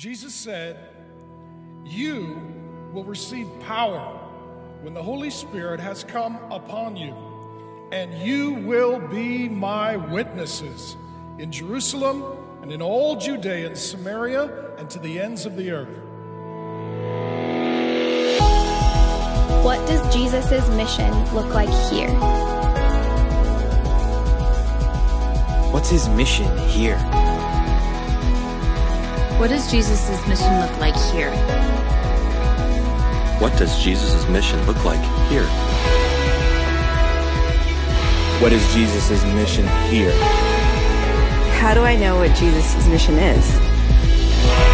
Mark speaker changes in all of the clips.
Speaker 1: Jesus said, You will receive power when the Holy Spirit has come upon you, and you will be my witnesses in Jerusalem and in all Judea and Samaria and to the ends of the earth.
Speaker 2: What does Jesus' mission look like here?
Speaker 3: What's his mission here?
Speaker 4: What does Jesus' mission look like here?
Speaker 5: What does Jesus' mission look like here?
Speaker 3: What is Jesus' mission here?
Speaker 6: How do I know what Jesus' mission is?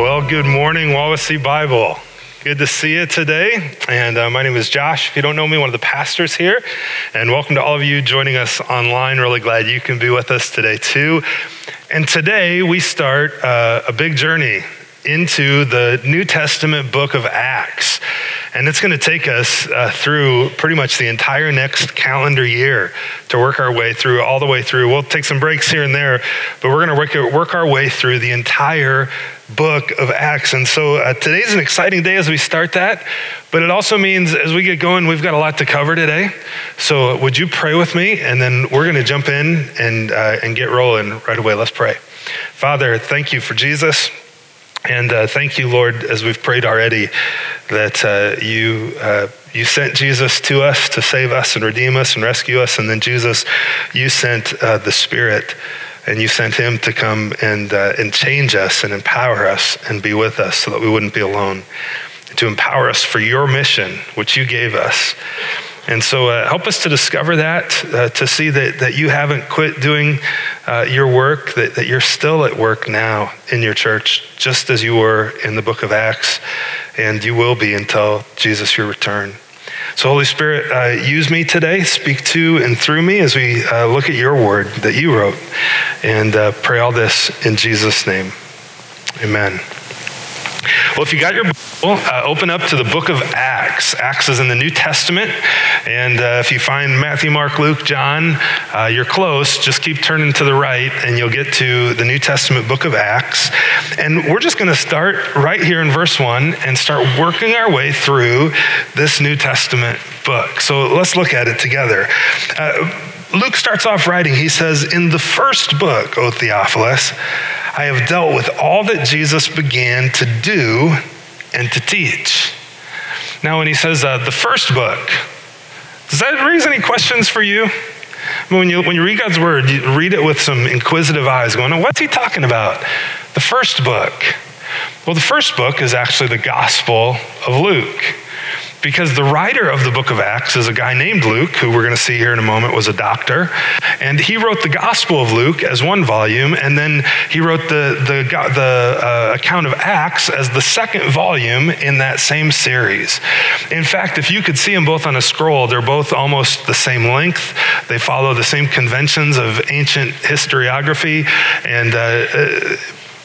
Speaker 7: Well, good morning, Wawasee Bible. Good to see you today. And uh, my name is Josh. If you don't know me, one of the pastors here. And welcome to all of you joining us online. Really glad you can be with us today, too. And today we start uh, a big journey into the New Testament book of Acts. And it's going to take us uh, through pretty much the entire next calendar year to work our way through, all the way through. We'll take some breaks here and there, but we're going to work, work our way through the entire book of Acts. And so uh, today's an exciting day as we start that, but it also means as we get going, we've got a lot to cover today. So would you pray with me? And then we're going to jump in and, uh, and get rolling right away. Let's pray. Father, thank you for Jesus. And uh, thank you, Lord, as we've prayed already, that uh, you, uh, you sent Jesus to us to save us and redeem us and rescue us. And then, Jesus, you sent uh, the Spirit and you sent him to come and, uh, and change us and empower us and be with us so that we wouldn't be alone, to empower us for your mission, which you gave us. And so uh, help us to discover that, uh, to see that, that you haven't quit doing uh, your work, that, that you're still at work now in your church, just as you were in the book of Acts, and you will be until Jesus, your return. So, Holy Spirit, uh, use me today, speak to and through me as we uh, look at your word that you wrote, and uh, pray all this in Jesus' name. Amen. Well, if you got your Bible, uh, open up to the book of Acts. Acts is in the New Testament. And uh, if you find Matthew, Mark, Luke, John, uh, you're close. Just keep turning to the right, and you'll get to the New Testament book of Acts. And we're just going to start right here in verse 1 and start working our way through this New Testament book. So let's look at it together. Uh, Luke starts off writing, he says, In the first book, O Theophilus, I have dealt with all that Jesus began to do and to teach. Now, when he says uh, the first book, does that raise any questions for you? I mean, when, you, when you read God's word, you read it with some inquisitive eyes, going, what's he talking about? The first book. Well, the first book is actually the Gospel of Luke because the writer of the book of Acts is a guy named Luke, who we're going to see here in a moment was a doctor. And he wrote the Gospel of Luke as one volume, and then he wrote the, the, the uh, account of Acts as the second volume in that same series. In fact, if you could see them both on a scroll, they're both almost the same length. They follow the same conventions of ancient historiography. And uh,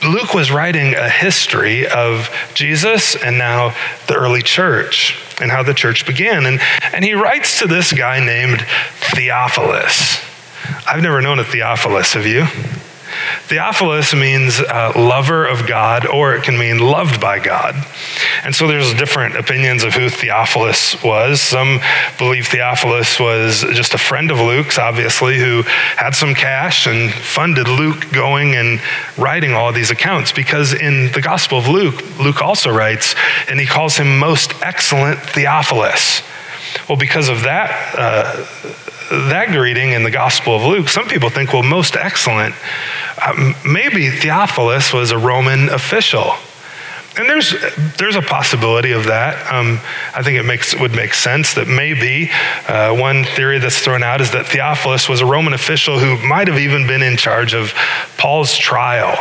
Speaker 7: Luke was writing a history of Jesus and now the early church and how the church began. And, and he writes to this guy named Theophilus. I've never known a Theophilus, have you? Theophilus means uh, lover of God, or it can mean loved by God. And so there's different opinions of who Theophilus was. Some believe Theophilus was just a friend of Luke's, obviously, who had some cash and funded Luke going and writing all these accounts. Because in the Gospel of Luke, Luke also writes, and he calls him most excellent Theophilus. Well, because of that, uh, that greeting in the Gospel of Luke, some people think, well, most excellent. Uh, maybe Theophilus was a Roman official. And there's, there's a possibility of that. Um, I think it makes, would make sense that maybe uh, one theory that's thrown out is that Theophilus was a Roman official who might have even been in charge of Paul's trial.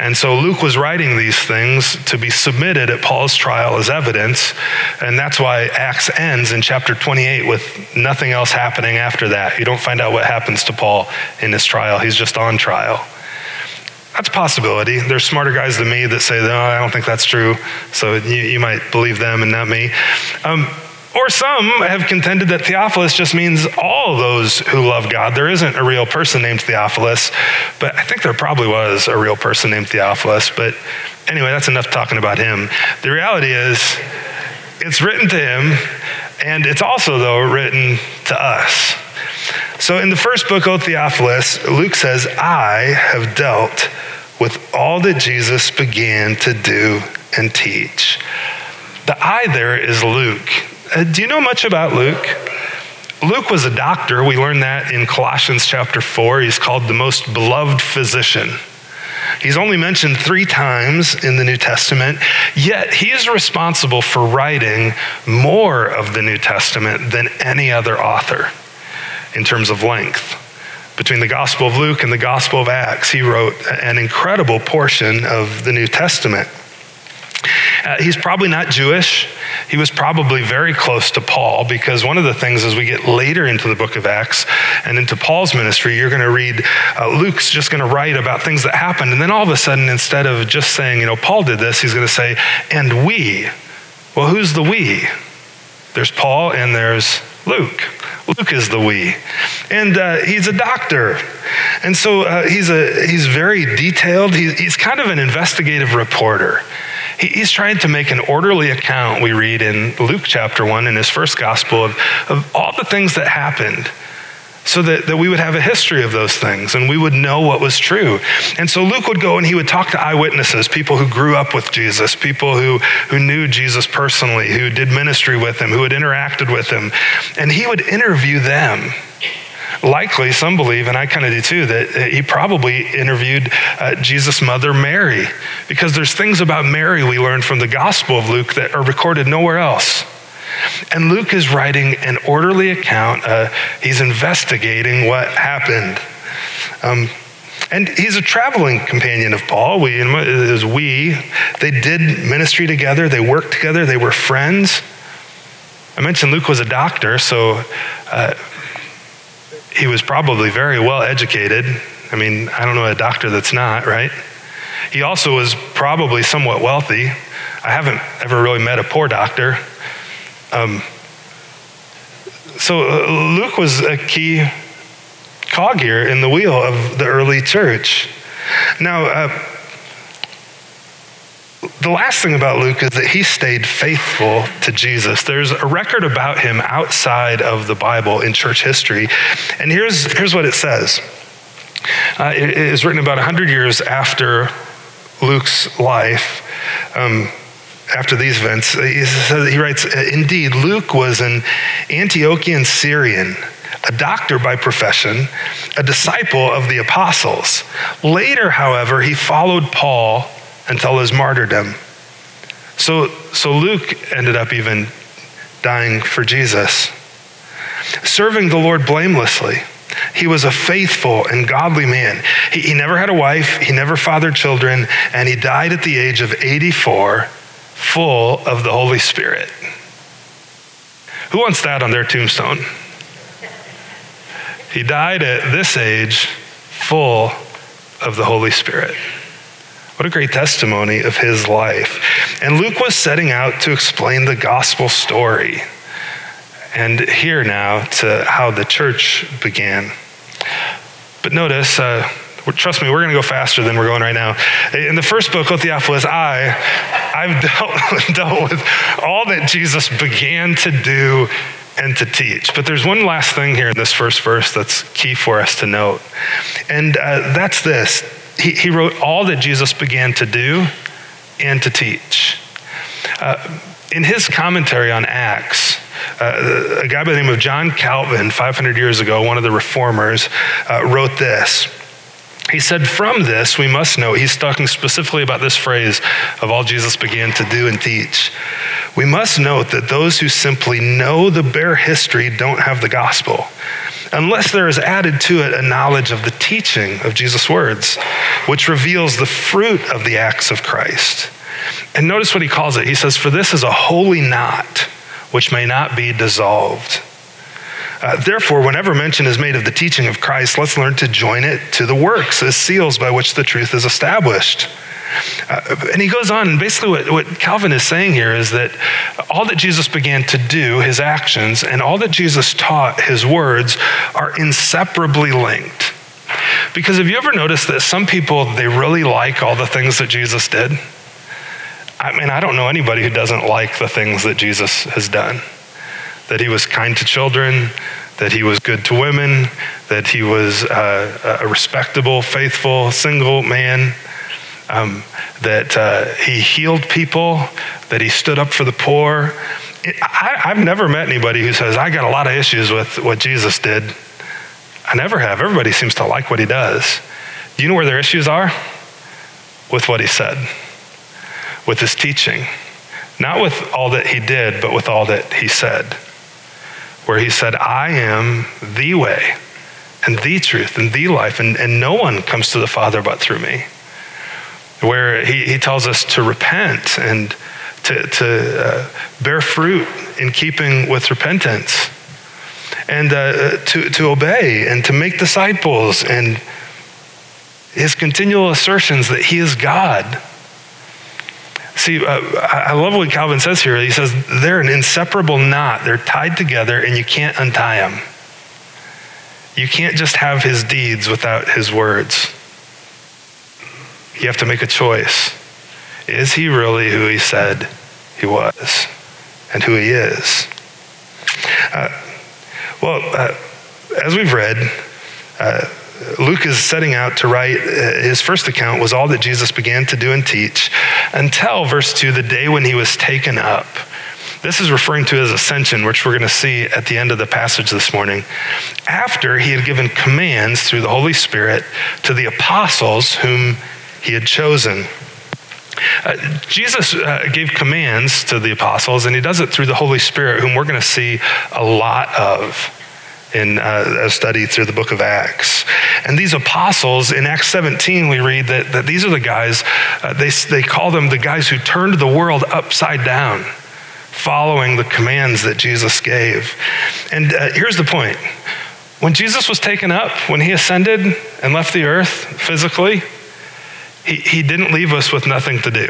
Speaker 7: And so Luke was writing these things to be submitted at Paul's trial as evidence. And that's why Acts ends in chapter 28 with nothing else happening after that. You don't find out what happens to Paul in his trial, he's just on trial. that's a possibility. There's smarter guys than me that say, no, I don't think that's true. So you, you might believe them and not me. Um, or some have contended that Theophilus just means all those who love God. There isn't a real person named Theophilus, but I think there probably was a real person named Theophilus. But anyway, that's enough talking about him. The reality is, it's written to him, and it's also, though, written to us. So in the first book, O Theophilus, Luke says, I have dealt with all that Jesus began to do and teach. The I there is Luke. Uh, do you know much about Luke? Luke was a doctor. We learn that in Colossians chapter 4. He's called the most beloved physician. He's only mentioned three times in the New Testament, yet he is responsible for writing more of the New Testament than any other author in terms of length. Between the Gospel of Luke and the Gospel of Acts, he wrote an incredible portion of the New Testament. Uh, he's probably not Jewish. He was probably very close to Paul because one of the things as we get later into the book of Acts and into Paul's ministry, you're going to read uh, Luke's just going to write about things that happened. And then all of a sudden, instead of just saying, you know, Paul did this, he's going to say, and we. Well, who's the we? There's Paul and there's Luke. Luke is the we. And uh, he's a doctor. And so uh, he's, a, he's very detailed. He, he's kind of an investigative reporter. He's trying to make an orderly account, we read in Luke chapter 1 in his first gospel, of, of all the things that happened so that, that we would have a history of those things and we would know what was true. And so Luke would go and he would talk to eyewitnesses, people who grew up with Jesus, people who, who knew Jesus personally, who did ministry with him, who had interacted with him, and he would interview them likely, some believe, and I kind of do too, that he probably interviewed uh, Jesus' mother, Mary, because there's things about Mary we learn from the Gospel of Luke that are recorded nowhere else. And Luke is writing an orderly account. Uh, he's investigating what happened. Um, and he's a traveling companion of Paul. We, as we, they did ministry together, they worked together, they were friends. I mentioned Luke was a doctor, so uh, he was probably very well educated. I mean, I don't know a doctor that's not, right? He also was probably somewhat wealthy. I haven't ever really met a poor doctor. Um, so uh, Luke was a key cog here in the wheel of the early church. Now, uh, the last thing about Luke is that he stayed faithful to Jesus. There's a record about him outside of the Bible in church history. And here's, here's what it says uh, it is written about 100 years after Luke's life. Um, after these events, he, says, he writes, Indeed, Luke was an Antiochian Syrian a doctor by profession, a disciple of the apostles. Later, however, he followed Paul until his martyrdom. So, so Luke ended up even dying for Jesus. Serving the Lord blamelessly. He was a faithful and godly man. He, he never had a wife, he never fathered children, and he died at the age of 84, full of the Holy Spirit. Who wants that on their tombstone? He died at this age, full of the Holy Spirit. What a great testimony of his life. And Luke was setting out to explain the gospel story. And here now to how the church began. But notice, uh, trust me, we're going to go faster than we're going right now. In the first book, O Theophilus, I, I've dealt, dealt with all that Jesus began to do and to teach. But there's one last thing here in this first verse that's key for us to note. And uh, that's this he, he wrote all that Jesus began to do and to teach. Uh, in his commentary on Acts, uh, a guy by the name of John Calvin, 500 years ago, one of the reformers, uh, wrote this. He said, From this, we must know, he's talking specifically about this phrase of all Jesus began to do and teach. We must note that those who simply know the bare history don't have the gospel unless there is added to it a knowledge of the teaching of Jesus' words, which reveals the fruit of the acts of Christ. And notice what he calls it. He says, For this is a holy knot which may not be dissolved. Uh, therefore, whenever mention is made of the teaching of Christ, let's learn to join it to the works as seals by which the truth is established. Uh, and he goes on, and basically, what, what Calvin is saying here is that all that Jesus began to do, his actions, and all that Jesus taught, his words, are inseparably linked. Because have you ever noticed that some people, they really like all the things that Jesus did? I mean, I don't know anybody who doesn't like the things that Jesus has done. That he was kind to children, that he was good to women, that he was uh, a respectable, faithful, single man, um, that uh, he healed people, that he stood up for the poor. I, I've never met anybody who says, I got a lot of issues with what Jesus did. I never have. Everybody seems to like what he does. Do you know where their issues are? With what he said with his teaching. Not with all that he did, but with all that he said. Where he said, I am the way and the truth and the life, and, and no one comes to the Father but through me. Where he, he tells us to repent and to, to uh, bear fruit in keeping with repentance and uh, to, to obey and to make disciples and his continual assertions that he is God See, uh, I love what Calvin says here. He says they're an inseparable knot. They're tied together and you can't untie them. You can't just have his deeds without his words. You have to make a choice. Is he really who he said he was and who he is? Uh, well, uh, as we've read, uh, Luke is setting out to write uh, his first account was all that Jesus began to do and teach until, verse 2, the day when he was taken up. This is referring to his ascension, which we're going to see at the end of the passage this morning. After he had given commands through the Holy Spirit to the apostles whom he had chosen. Uh, Jesus uh, gave commands to the apostles, and he does it through the Holy Spirit, whom we're going to see a lot of in uh, a study through the book of Acts. And these apostles, in Acts 17, we read that, that these are the guys, uh, they, they call them the guys who turned the world upside down, following the commands that Jesus gave. And uh, here's the point when Jesus was taken up, when he ascended and left the earth physically, he, didn't leave us with nothing to do.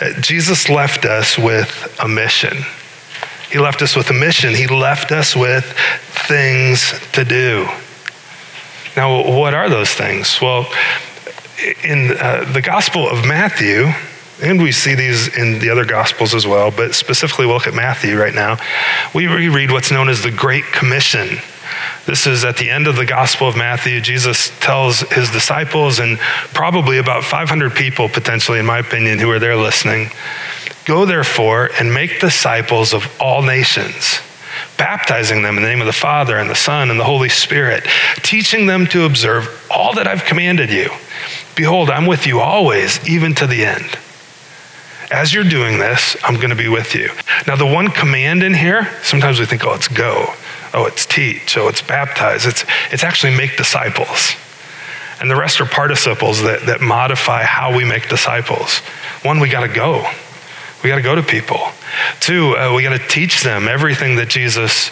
Speaker 7: Uh, Jesus left us with a mission. He left us with a mission. He left us with things to do. Now, what are those things? Well, in uh, the Gospel of Matthew, and we see these in the other Gospels as well, but specifically we'll look at Matthew right now, we reread what's known as the Great Commission. This is at the end of the Gospel of Matthew. Jesus tells his disciples, and probably about 500 people, potentially, in my opinion, who are there listening, Go therefore and make disciples of all nations, baptizing them in the name of the Father and the Son and the Holy Spirit, teaching them to observe all that I've commanded you. Behold, I'm with you always, even to the end. As you're doing this, I'm going to be with you. Now, the one command in here, sometimes we think, oh, it's go. Oh, it's teach. Oh, it's baptize. It's, it's actually make disciples. And the rest are participles that, that modify how we make disciples. One, we got to go. We got to go to people. Two, uh, we got to teach them everything that Jesus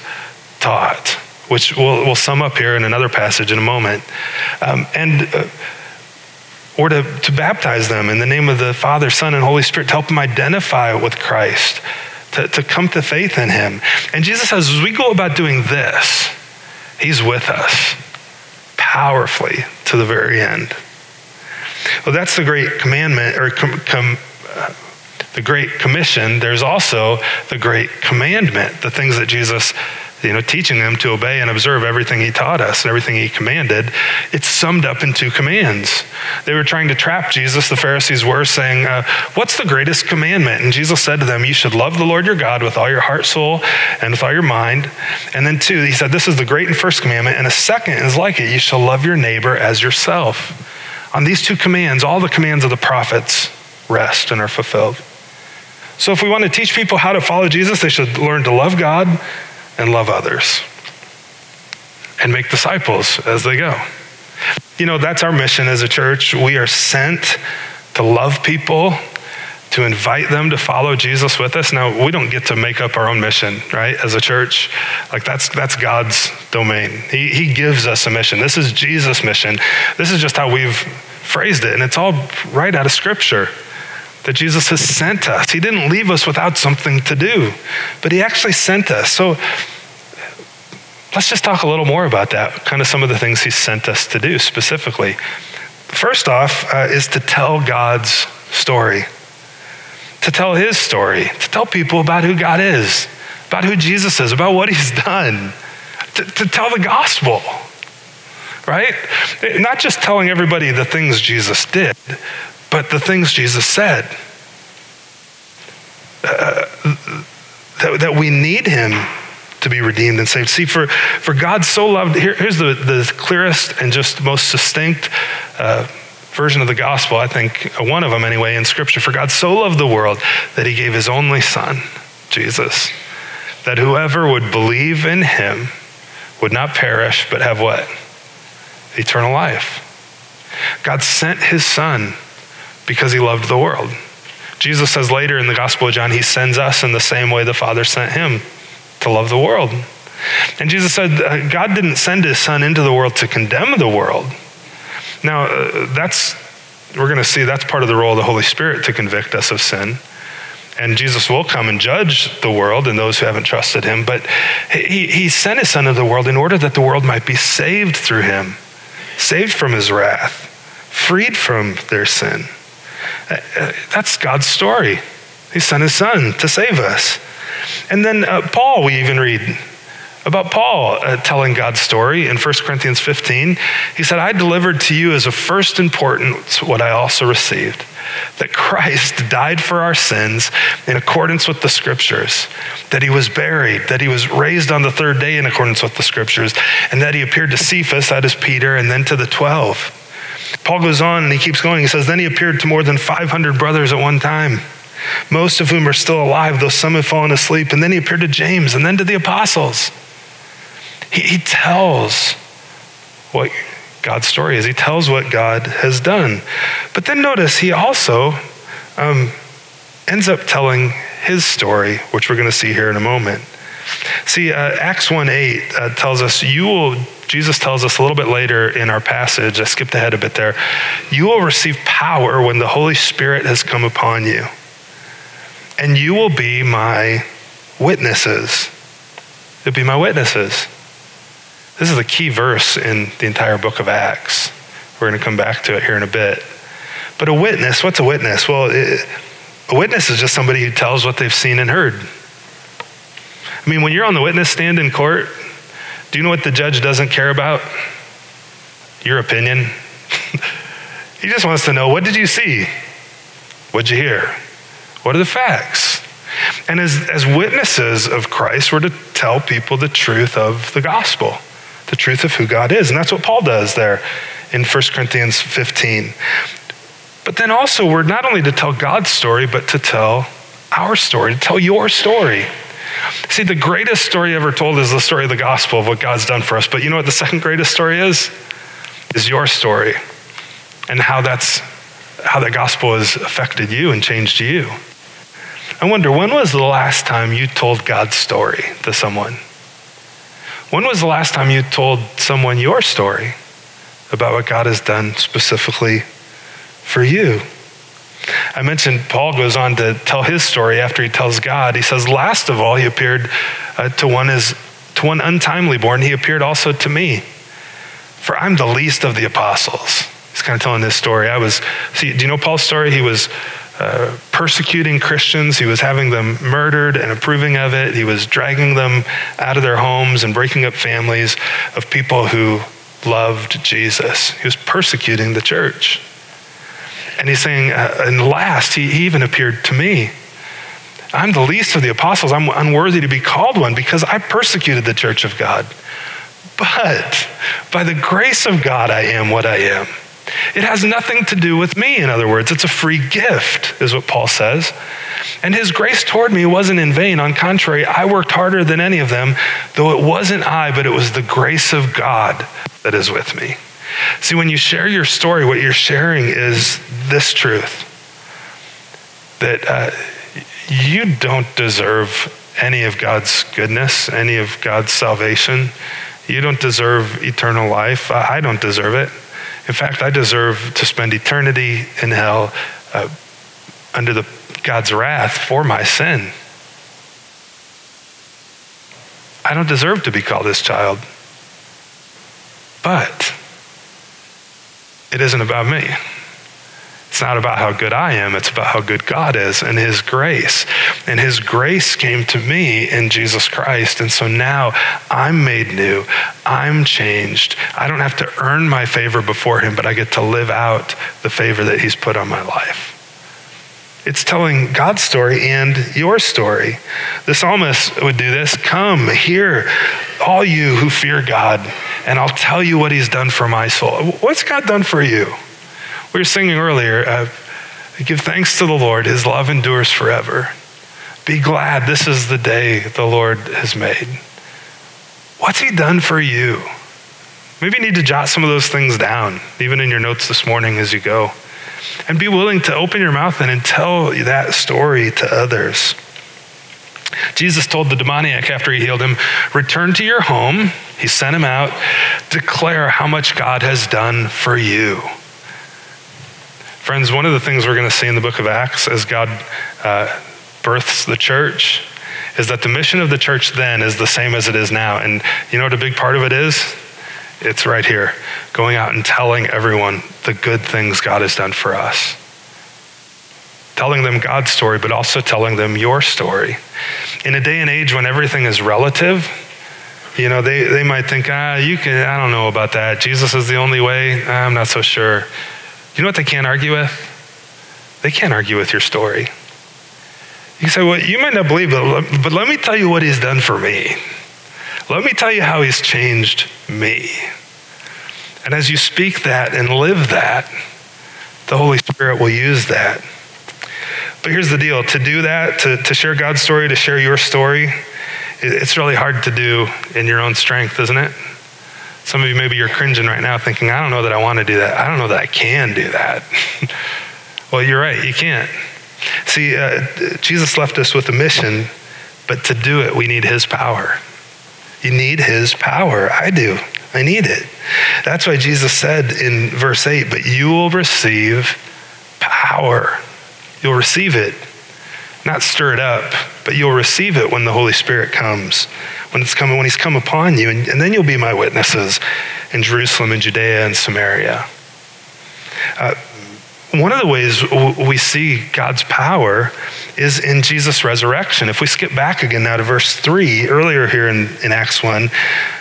Speaker 7: taught, which we'll, we'll sum up here in another passage in a moment. Um, and uh, or to, to baptize them in the name of the Father, Son, and Holy Spirit to help them identify with Christ, to, to come to faith in Him. And Jesus says, as we go about doing this, He's with us powerfully to the very end. Well, that's the great commandment or com, com, uh, the Great Commission, there's also the Great Commandment, the things that Jesus, you know, teaching them to obey and observe everything he taught us and everything he commanded. It's summed up in two commands. They were trying to trap Jesus, the Pharisees were, saying, uh, What's the greatest commandment? And Jesus said to them, You should love the Lord your God with all your heart, soul, and with all your mind. And then, two, he said, This is the great and first commandment. And a second is like it you shall love your neighbor as yourself. On these two commands, all the commands of the prophets rest and are fulfilled. So, if we want to teach people how to follow Jesus, they should learn to love God and love others and make disciples as they go. You know, that's our mission as a church. We are sent to love people, to invite them to follow Jesus with us. Now, we don't get to make up our own mission, right, as a church. Like, that's, that's God's domain. He, he gives us a mission. This is Jesus' mission. This is just how we've phrased it, and it's all right out of Scripture that Jesus has sent us. He didn't leave us without something to do, but He actually sent us. So, let's just talk a little more about that, kind of some of the things He sent us to do specifically. First off, uh, is to tell God's story to tell his story, to tell people about who God is, about who Jesus is, about what he's done, to, to tell the gospel, right? Not just telling everybody the things Jesus did, but the things Jesus said. Uh, that, that we need him to be redeemed and saved. See, for, for God so loved, here, here's the, the clearest and just most succinct uh, version of the gospel, I think, one of them anyway, in Scripture. For God so loved the world that he gave his only Son, Jesus, that whoever would believe in him would not perish, but have what? Eternal life. God sent his Son because he loved the world. Jesus says later in the Gospel of John, he sends us in the same way the Father sent him to love the world. And Jesus said, uh, God didn't send his Son into the world to condemn the world now, uh, that's, we're going to see that's part of the role of the Holy Spirit to convict us of sin. And Jesus will come and judge the world and those who haven't trusted him. But he, he sent his son into the world in order that the world might be saved through him, saved from his wrath, freed from their sin. That's God's story. He sent his son to save us. And then uh, Paul, we even read about Paul uh, telling God's story in 1 Corinthians 15. He said, I delivered to you as a first importance what I also received that Christ died for our sins in accordance with the scriptures, that he was buried, that he was raised on the third day in accordance with the scriptures, and that he appeared to Cephas, that is Peter, and then to the 12. Paul goes on and he keeps going. He says, Then he appeared to more than 500 brothers at one time most of whom are still alive, though some have fallen asleep. And then he appeared to James and then to the apostles. He, he tells what God's story is, he tells what God has done. But then notice he also um, ends up telling his story, which we're going to see here in a moment. See, uh, Acts 1 8 uh, tells us, You will, Jesus tells us a little bit later in our passage, I skipped ahead a bit there, you will receive power when the Holy Spirit has come upon you. And you will be my witnesses. You'll be my witnesses. This is a key verse in the entire book of Acts. We're going to come back to it here in a bit. But a witness, what's a witness? Well, it, a witness is just somebody who tells what they've seen and heard. I mean, when you're on the witness stand in court, do you know what the judge doesn't care about? Your opinion. he just wants to know what did you see? What'd you hear? What are the facts? And as, as witnesses of Christ, we're to tell people the truth of the gospel the truth of who God is. And that's what Paul does there in 1 Corinthians 15. But then also, we're not only to tell God's story, but to tell our story, to tell your story. See, the greatest story ever told is the story of the gospel of what God's done for us. But you know what the second greatest story is? Is your story and how that's how that gospel has affected you and changed you. I wonder when was the last time you told God's story to someone? When was the last time you told someone your story about what God has done specifically for you? I mentioned Paul goes on to tell his story after he tells God. He says, Last of all, he appeared uh, to, one as, to one untimely born. He appeared also to me. For I'm the least of the apostles. He's kind of telling this story. I was, see, do you know Paul's story? He was uh, persecuting Christians. He was having them murdered and approving of it. He was dragging them out of their homes and breaking up families of people who loved Jesus. He was persecuting the church. And he's saying, uh, and last, he, he even appeared to me. I'm the least of the apostles. I'm unworthy to be called one because I persecuted the church of God. But by the grace of God, I am what I am. It has nothing to do with me, in other words. It's a free gift, is what Paul says. And his grace toward me wasn't in vain. On contrary, I worked harder than any of them, though it wasn't I, but it was the grace of God that is with me. See, when you share your story, what you're sharing is this truth that uh, you don't deserve any of God's goodness, any of God's salvation. You don't deserve eternal life. I don't deserve it. In fact, I deserve to spend eternity in hell uh, under the, God's wrath for my sin. I don't deserve to be called his child. But it isn't about me. It's not about how good I am, it's about how good God is and His grace. And His grace came to me in Jesus Christ. And so now I'm made new, I'm changed. I don't have to earn my favor before Him, but I get to live out the favor that He's put on my life. It's telling God's story and your story. The psalmist would do this Come, hear, all you who fear God, and I'll tell you what He's done for my soul. What's God done for you? We were singing earlier, uh, give thanks to the Lord, his love endures forever. Be glad this is the day the Lord has made. What's he done for you? Maybe you need to jot some of those things down, even in your notes this morning as you go. And be willing to open your mouth and tell that story to others. Jesus told the demoniac after he healed him, Return to your home. He sent him out, declare how much God has done for you. Friends, one of the things we're going to see in the book of Acts as God uh, births the church is that the mission of the church then is the same as it is now. And you know what a big part of it is? It's right here going out and telling everyone the good things God has done for us. Telling them God's story, but also telling them your story. In a day and age when everything is relative, you know, they, they might think, ah, you can, I don't know about that. Jesus is the only way. I'm not so sure. You know what they can't argue with? They can't argue with your story. You say, well, you might not believe it, but let me tell you what he's done for me. Let me tell you how he's changed me. And as you speak that and live that, the Holy Spirit will use that. But here's the deal to do that, to, to share God's story, to share your story, it's really hard to do in your own strength, isn't it? Some of you, maybe you're cringing right now thinking, I don't know that I want to do that. I don't know that I can do that. well, you're right, you can't. See, uh, Jesus left us with a mission, but to do it, we need His power. You need His power. I do. I need it. That's why Jesus said in verse 8, but you will receive power. You'll receive it. Not stir it up, but you'll receive it when the Holy Spirit comes when it's coming, when he's come upon you, and, and then you'll be my witnesses in Jerusalem and Judea and Samaria. Uh, one of the ways we see God's power is in Jesus' resurrection. If we skip back again now to verse 3, earlier here in, in Acts 1,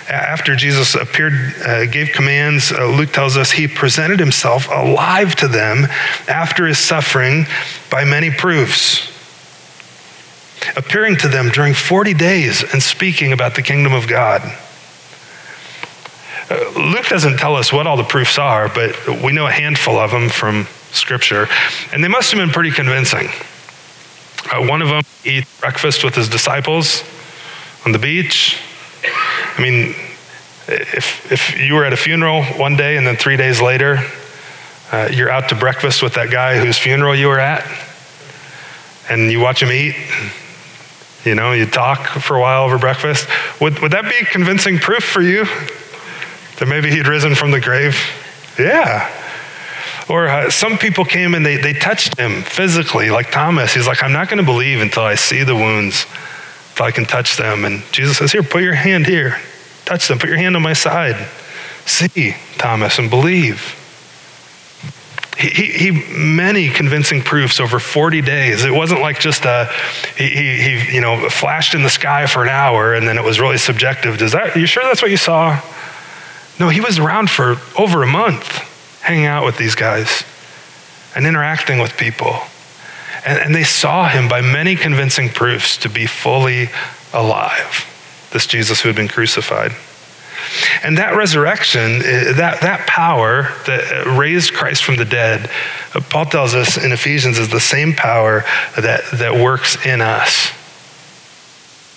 Speaker 7: after Jesus appeared, uh, gave commands, uh, Luke tells us he presented himself alive to them after his suffering by many proofs appearing to them during 40 days and speaking about the kingdom of God. Uh, Luke doesn't tell us what all the proofs are, but we know a handful of them from Scripture, and they must have been pretty convincing. Uh, one of them, eat breakfast with his disciples on the beach. I mean, if, if you were at a funeral one day and then three days later, uh, you're out to breakfast with that guy whose funeral you were at, and you watch him eat, you know, you talk for a while over breakfast. Would, would that be convincing proof for you that maybe he'd risen from the grave? Yeah. Or uh, some people came and they, they touched him physically, like Thomas. He's like, I'm not going to believe until I see the wounds, until I can touch them. And Jesus says, Here, put your hand here. Touch them. Put your hand on my side. See, Thomas, and believe. He, he, many convincing proofs over 40 days. It wasn't like just a, he, he, you know, flashed in the sky for an hour and then it was really subjective. Does that, you sure that's what you saw? No, he was around for over a month hanging out with these guys and interacting with people. And, and they saw him by many convincing proofs to be fully alive, this Jesus who had been crucified. And that resurrection, eh, that, that power that raised Christ from the dead, uh, Paul tells us in Ephesians, is the same power that, that works in us.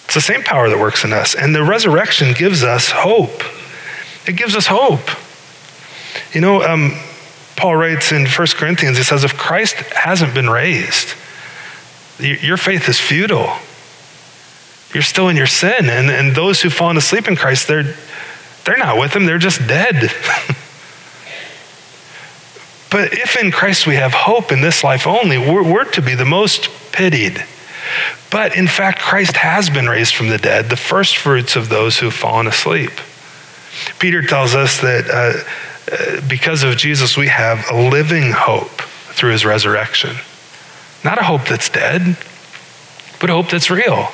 Speaker 7: It's the same power that works in us. And the resurrection gives us hope. It gives us hope. You know, um, Paul writes in 1 Corinthians, he says, if Christ hasn't been raised, your faith is futile. You're still in your sin. And, and those who've fallen asleep in Christ, they're, they're not with him, they're just dead. but if in Christ we have hope in this life only, we're, we're to be the most pitied. But in fact, Christ has been raised from the dead, the first fruits of those who've fallen asleep. Peter tells us that uh, because of Jesus, we have a living hope through his resurrection. Not a hope that's dead, but a hope that's real.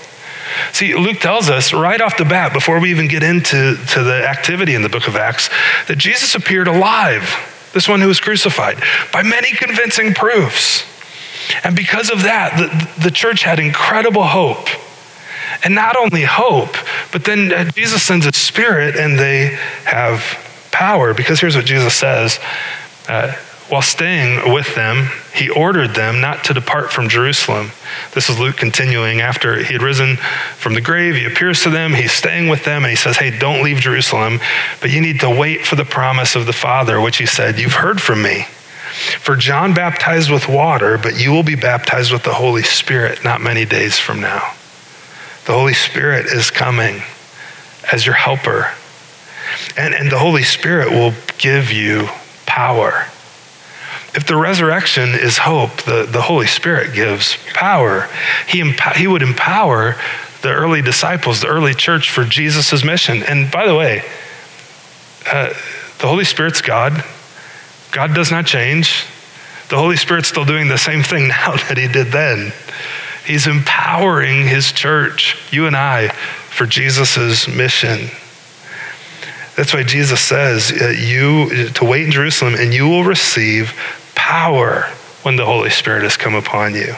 Speaker 7: See, Luke tells us right off the bat, before we even get into to the activity in the book of Acts, that Jesus appeared alive, this one who was crucified, by many convincing proofs. And because of that, the, the church had incredible hope. And not only hope, but then Jesus sends a spirit and they have power. Because here's what Jesus says uh, while staying with them, he ordered them not to depart from Jerusalem. This is Luke continuing. After he had risen from the grave, he appears to them, he's staying with them, and he says, Hey, don't leave Jerusalem, but you need to wait for the promise of the Father, which he said, You've heard from me. For John baptized with water, but you will be baptized with the Holy Spirit not many days from now. The Holy Spirit is coming as your helper. And, and the Holy Spirit will give you power. If the resurrection is hope, the, the Holy Spirit gives power. He, emp- he would empower the early disciples, the early church for Jesus' mission. And by the way, uh, the Holy Spirit's God. God does not change. The Holy Spirit's still doing the same thing now that He did then. He's empowering His church, you and I, for Jesus' mission. That's why Jesus says, uh, you to wait in Jerusalem and you will receive power when the Holy Spirit has come upon you.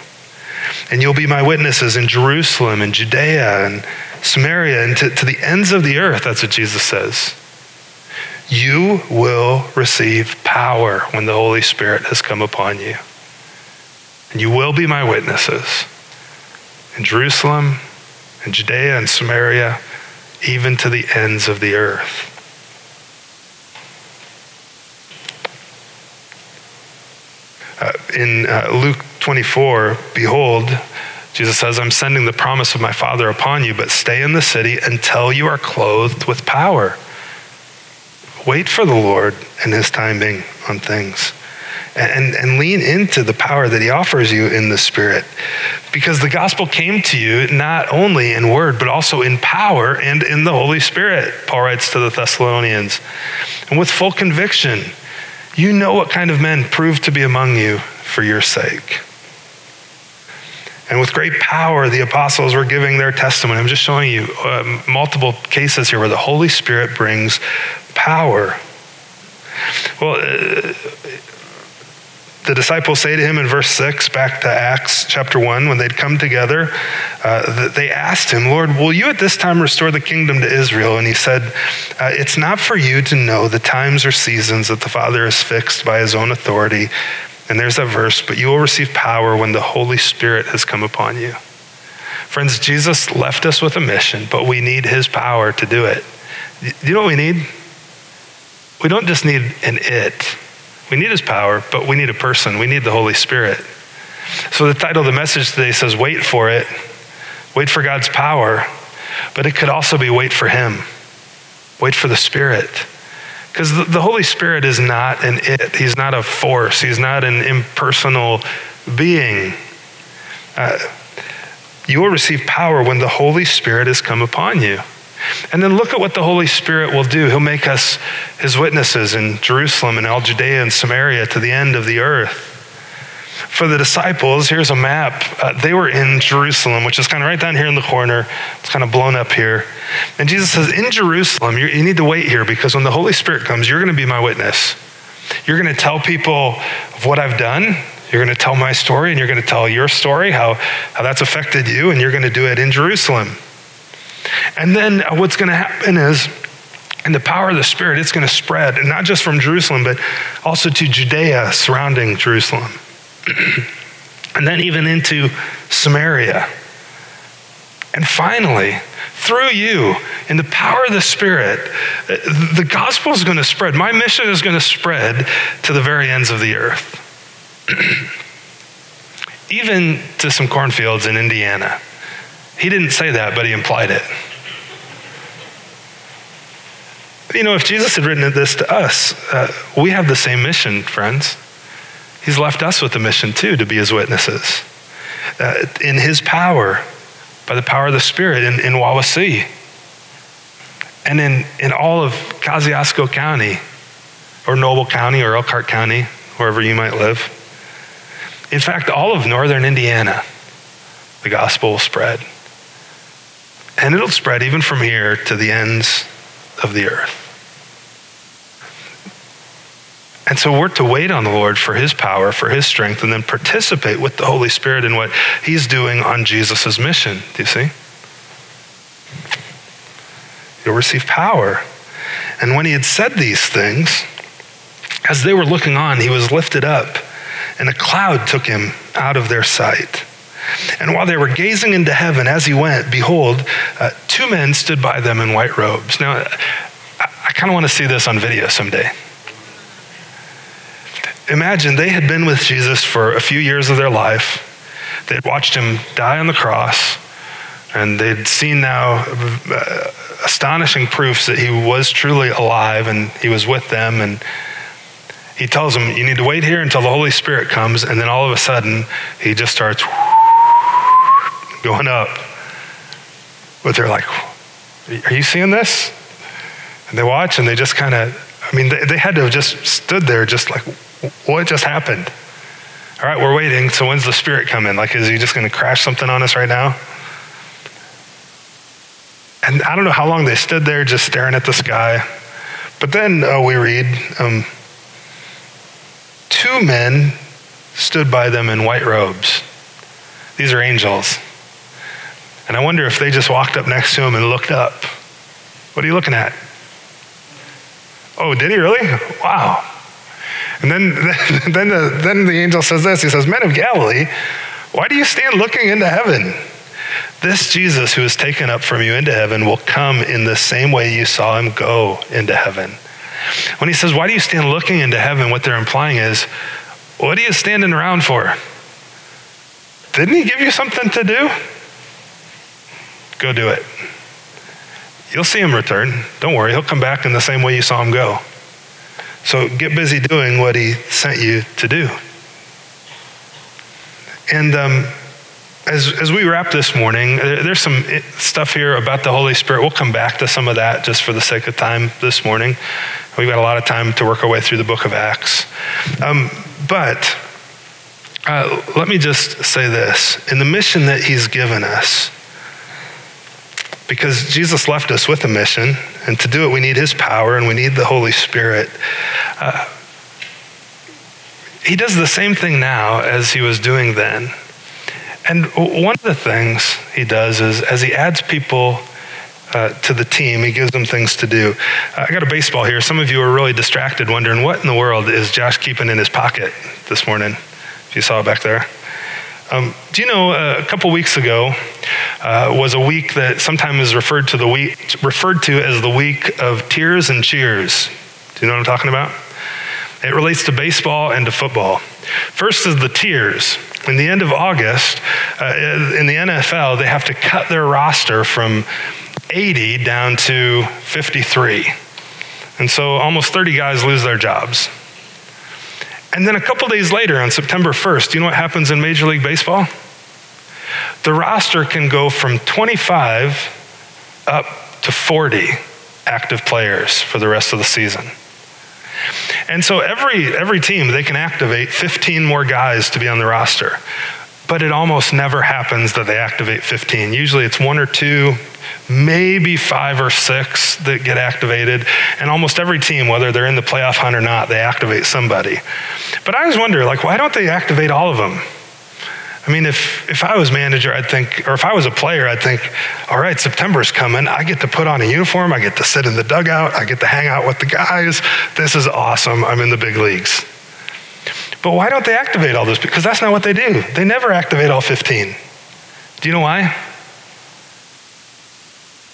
Speaker 7: And you'll be my witnesses in Jerusalem and Judea and Samaria and to, to the ends of the earth. That's what Jesus says. You will receive power when the Holy Spirit has come upon you. And you will be my witnesses in Jerusalem and Judea and Samaria, even to the ends of the earth. In uh, Luke 24, behold, Jesus says, I'm sending the promise of my Father upon you, but stay in the city until you are clothed with power. Wait for the Lord and his timing on things. And, and lean into the power that he offers you in the Spirit. Because the gospel came to you not only in word, but also in power and in the Holy Spirit, Paul writes to the Thessalonians. And with full conviction, you know what kind of men proved to be among you for your sake. And with great power, the apostles were giving their testimony. I'm just showing you uh, multiple cases here where the Holy Spirit brings power. Well, uh, the disciples say to him in verse 6, back to Acts chapter 1, when they'd come together, uh, they asked him, Lord, will you at this time restore the kingdom to Israel? And he said, uh, It's not for you to know the times or seasons that the Father has fixed by his own authority. And there's that verse, but you will receive power when the Holy Spirit has come upon you. Friends, Jesus left us with a mission, but we need his power to do it. You know what we need? We don't just need an it. We need his power, but we need a person. We need the Holy Spirit. So the title of the message today says, Wait for it. Wait for God's power. But it could also be wait for him. Wait for the Spirit. Because the, the Holy Spirit is not an it, He's not a force, He's not an impersonal being. Uh, you will receive power when the Holy Spirit has come upon you. And then look at what the Holy Spirit will do. He'll make us his witnesses in Jerusalem and all Judea and Samaria to the end of the earth. For the disciples, here's a map. Uh, they were in Jerusalem, which is kind of right down here in the corner. It's kind of blown up here. And Jesus says, In Jerusalem, you need to wait here because when the Holy Spirit comes, you're going to be my witness. You're going to tell people of what I've done. You're going to tell my story and you're going to tell your story, how, how that's affected you, and you're going to do it in Jerusalem. And then what's going to happen is, in the power of the Spirit, it's going to spread, not just from Jerusalem, but also to Judea surrounding Jerusalem. and then even into Samaria. And finally, through you, in the power of the Spirit, the gospel is going to spread. My mission is going to spread to the very ends of the earth. even to some cornfields in Indiana. He didn't say that, but he implied it. You know, if Jesus had written this to us, uh, we have the same mission, friends. He's left us with a mission too to be his witnesses. Uh, in his power, by the power of the Spirit in, in Wawasee and in, in all of Kosciusko County or Noble County or Elkhart County, wherever you might live. In fact, all of northern Indiana, the gospel will spread. And it'll spread even from here to the ends of the earth. And so we're to wait on the Lord for his power, for his strength, and then participate with the Holy Spirit in what he's doing on Jesus' mission. Do you see? You'll receive power. And when he had said these things, as they were looking on, he was lifted up, and a cloud took him out of their sight. And while they were gazing into heaven as he went, behold, uh, two men stood by them in white robes. Now, I, I kind of want to see this on video someday. Imagine they had been with Jesus for a few years of their life. They'd watched him die on the cross, and they'd seen now uh, astonishing proofs that he was truly alive and he was with them. And he tells them, You need to wait here until the Holy Spirit comes. And then all of a sudden, he just starts going up. But they're like, Are you seeing this? And they watch and they just kind of, I mean, they, they had to have just stood there, just like, What just happened? All right, we're waiting. So when's the Spirit come in? Like, is he just going to crash something on us right now? And I don't know how long they stood there just staring at the sky. But then uh, we read um, two men stood by them in white robes. These are angels. And I wonder if they just walked up next to him and looked up. What are you looking at? Oh, did he really? Wow. And then, then, the, then the angel says this He says, Men of Galilee, why do you stand looking into heaven? This Jesus who is taken up from you into heaven will come in the same way you saw him go into heaven. When he says, Why do you stand looking into heaven? What they're implying is, What are you standing around for? Didn't he give you something to do? Go do it. You'll see him return. Don't worry, he'll come back in the same way you saw him go. So get busy doing what he sent you to do. And um, as, as we wrap this morning, there's some stuff here about the Holy Spirit. We'll come back to some of that just for the sake of time this morning. We've got a lot of time to work our way through the book of Acts. Um, but uh, let me just say this in the mission that he's given us, because Jesus left us with a mission, and to do it, we need his power and we need the Holy Spirit. Uh, he does the same thing now as he was doing then. And one of the things he does is as he adds people uh, to the team, he gives them things to do. Uh, I got a baseball here. Some of you are really distracted, wondering what in the world is Josh keeping in his pocket this morning? If you saw it back there. Um, do you know uh, a couple weeks ago uh, was a week that sometimes is referred to the week referred to as the week of tears and cheers? Do you know what I'm talking about? It relates to baseball and to football. First is the tears. In the end of August, uh, in the NFL, they have to cut their roster from 80 down to 53. And so almost 30 guys lose their jobs. And then a couple days later, on September 1st, do you know what happens in Major League Baseball? The roster can go from 25 up to 40 active players for the rest of the season. And so every, every team, they can activate 15 more guys to be on the roster. But it almost never happens that they activate 15. Usually it's one or two, maybe five or six that get activated. And almost every team, whether they're in the playoff hunt or not, they activate somebody. But I always wonder, like, why don't they activate all of them? I mean, if, if I was manager, I'd think, or if I was a player, I'd think, all right, September's coming. I get to put on a uniform. I get to sit in the dugout. I get to hang out with the guys. This is awesome. I'm in the big leagues. But why don't they activate all this? Because that's not what they do. They never activate all 15. Do you know why?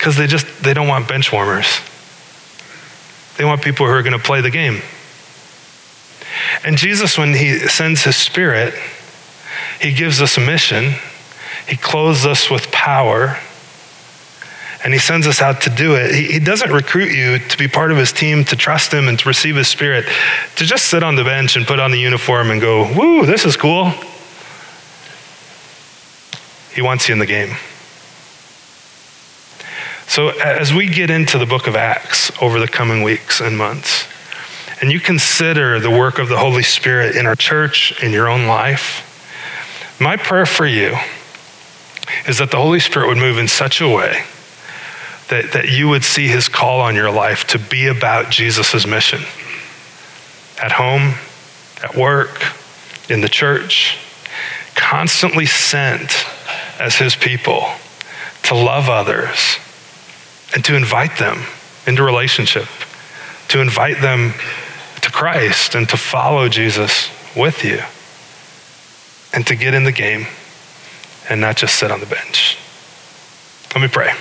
Speaker 7: Because they just, they don't want bench warmers. They want people who are going to play the game. And Jesus, when he sends his spirit, He gives us a mission, He clothes us with power, and He sends us out to do it. He, he doesn't recruit you to be part of His team, to trust Him and to receive His Spirit, to just sit on the bench and put on the uniform and go, woo, this is cool. He wants you in the game. So, as we get into the book of Acts over the coming weeks and months, and you consider the work of the Holy Spirit in our church, in your own life, my prayer for you is that the Holy Spirit would move in such a way that, that you would see his call on your life to be about Jesus' mission. At home, at work, in the church, constantly sent as his people to love others and to invite them into relationship, to invite them to Christ and to follow Jesus with you, and to get in the game and not just sit on the bench. Let me pray.